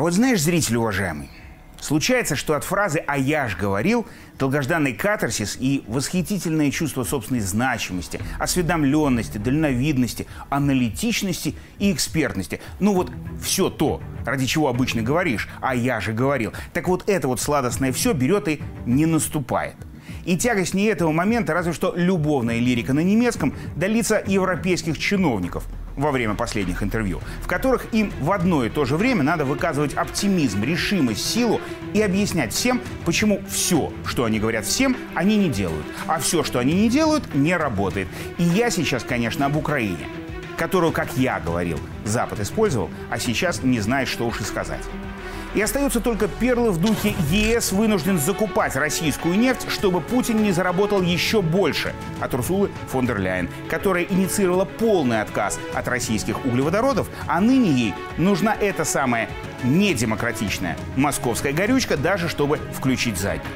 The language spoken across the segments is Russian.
А вот знаешь, зритель уважаемый, Случается, что от фразы «а я ж говорил» долгожданный катарсис и восхитительное чувство собственной значимости, осведомленности, дальновидности, аналитичности и экспертности. Ну вот все то, ради чего обычно говоришь «а я же говорил». Так вот это вот сладостное все берет и не наступает. И тягостнее этого момента разве что любовная лирика на немецком до европейских чиновников – во время последних интервью, в которых им в одно и то же время надо выказывать оптимизм, решимость, силу и объяснять всем, почему все, что они говорят всем, они не делают, а все, что они не делают, не работает. И я сейчас, конечно, об Украине, которую, как я говорил, Запад использовал, а сейчас не знает, что уж и сказать. И остаются только перлы в духе ЕС вынужден закупать российскую нефть, чтобы Путин не заработал еще больше от Урсулы фон дер Ляйен, которая инициировала полный отказ от российских углеводородов, а ныне ей нужна эта самая недемократичная московская горючка, даже чтобы включить заднюю.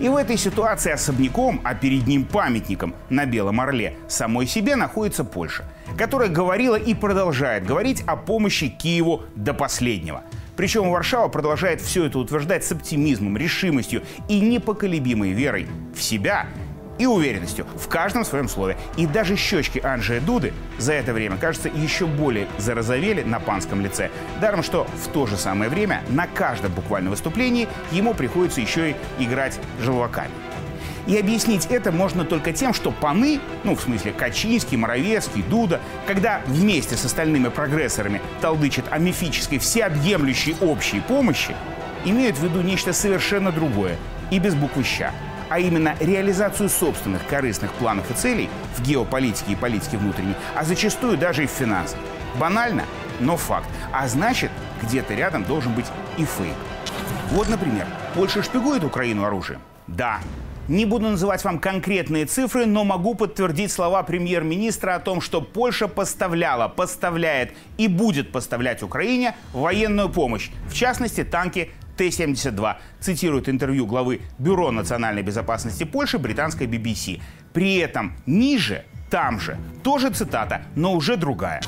И в этой ситуации особняком, а перед ним памятником на Белом Орле, самой себе находится Польша, которая говорила и продолжает говорить о помощи Киеву до последнего – причем Варшава продолжает все это утверждать с оптимизмом, решимостью и непоколебимой верой в себя и уверенностью в каждом своем слове. И даже щечки Анджея Дуды за это время, кажется, еще более зарозовели на панском лице. Даром, что в то же самое время на каждом буквальном выступлении ему приходится еще и играть желваками. И объяснить это можно только тем, что паны, ну, в смысле Качинский, Моровецкий, Дуда, когда вместе с остальными прогрессорами толдычат о мифической всеобъемлющей общей помощи, имеют в виду нечто совершенно другое и без буквы «ща», а именно реализацию собственных корыстных планов и целей в геополитике и политике внутренней, а зачастую даже и в финансах. Банально, но факт. А значит, где-то рядом должен быть и фейк. Вот, например, Польша шпигует Украину оружием? Да. Не буду называть вам конкретные цифры, но могу подтвердить слова премьер-министра о том, что Польша поставляла, поставляет и будет поставлять Украине военную помощь, в частности танки Т-72, цитирует интервью главы Бюро национальной безопасности Польши британской BBC. При этом ниже, там же, тоже цитата, но уже другая.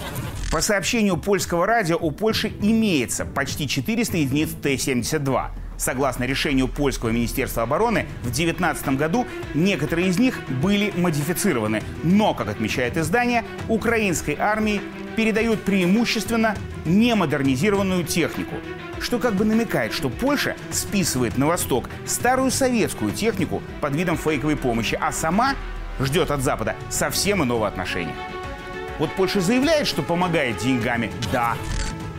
По сообщению польского радио, у Польши имеется почти 400 единиц Т-72. Согласно решению польского министерства обороны, в 2019 году некоторые из них были модифицированы. Но, как отмечает издание, украинской армии передают преимущественно немодернизированную технику, что как бы намекает, что Польша списывает на восток старую советскую технику под видом фейковой помощи, а сама ждет от Запада совсем иного отношения. Вот Польша заявляет, что помогает деньгами, да,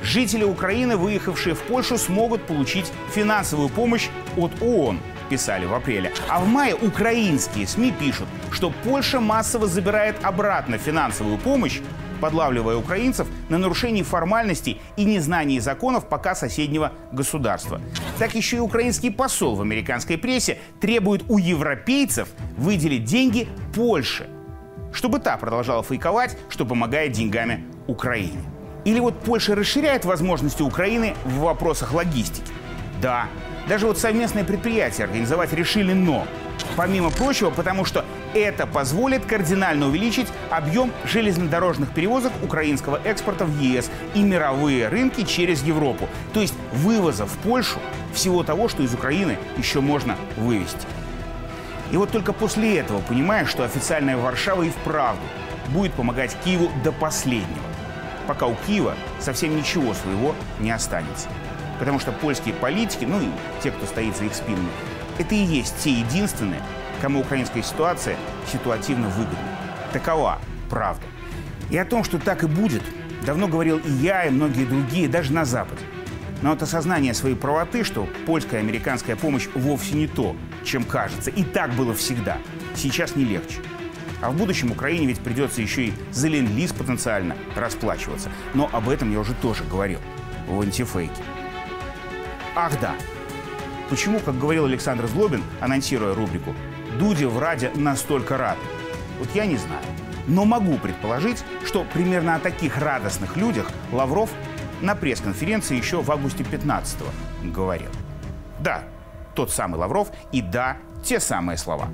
Жители Украины, выехавшие в Польшу, смогут получить финансовую помощь от ООН, писали в апреле. А в мае украинские СМИ пишут, что Польша массово забирает обратно финансовую помощь, подлавливая украинцев на нарушении формальностей и незнании законов пока соседнего государства. Так еще и украинский посол в американской прессе требует у европейцев выделить деньги Польше, чтобы та продолжала фейковать, что помогает деньгами Украине. Или вот Польша расширяет возможности Украины в вопросах логистики? Да. Даже вот совместное предприятие организовать решили «но». Помимо прочего, потому что это позволит кардинально увеличить объем железнодорожных перевозок украинского экспорта в ЕС и мировые рынки через Европу. То есть вывоза в Польшу всего того, что из Украины еще можно вывести. И вот только после этого понимаешь, что официальная Варшава и вправду будет помогать Киеву до последнего пока у Киева совсем ничего своего не останется. Потому что польские политики, ну и те, кто стоит за их спинами, это и есть те единственные, кому украинская ситуация ситуативно выгодна. Такова правда. И о том, что так и будет, давно говорил и я, и многие другие, даже на Западе. Но вот осознание своей правоты, что польская и американская помощь вовсе не то, чем кажется, и так было всегда, сейчас не легче. А в будущем Украине ведь придется еще и за ленд-лиз потенциально расплачиваться. Но об этом я уже тоже говорил в антифейке. Ах да, почему, как говорил Александр Злобин, анонсируя рубрику, Дуди в Раде настолько рад? Вот я не знаю. Но могу предположить, что примерно о таких радостных людях Лавров на пресс-конференции еще в августе 15-го говорил. Да, тот самый Лавров и да, те самые слова.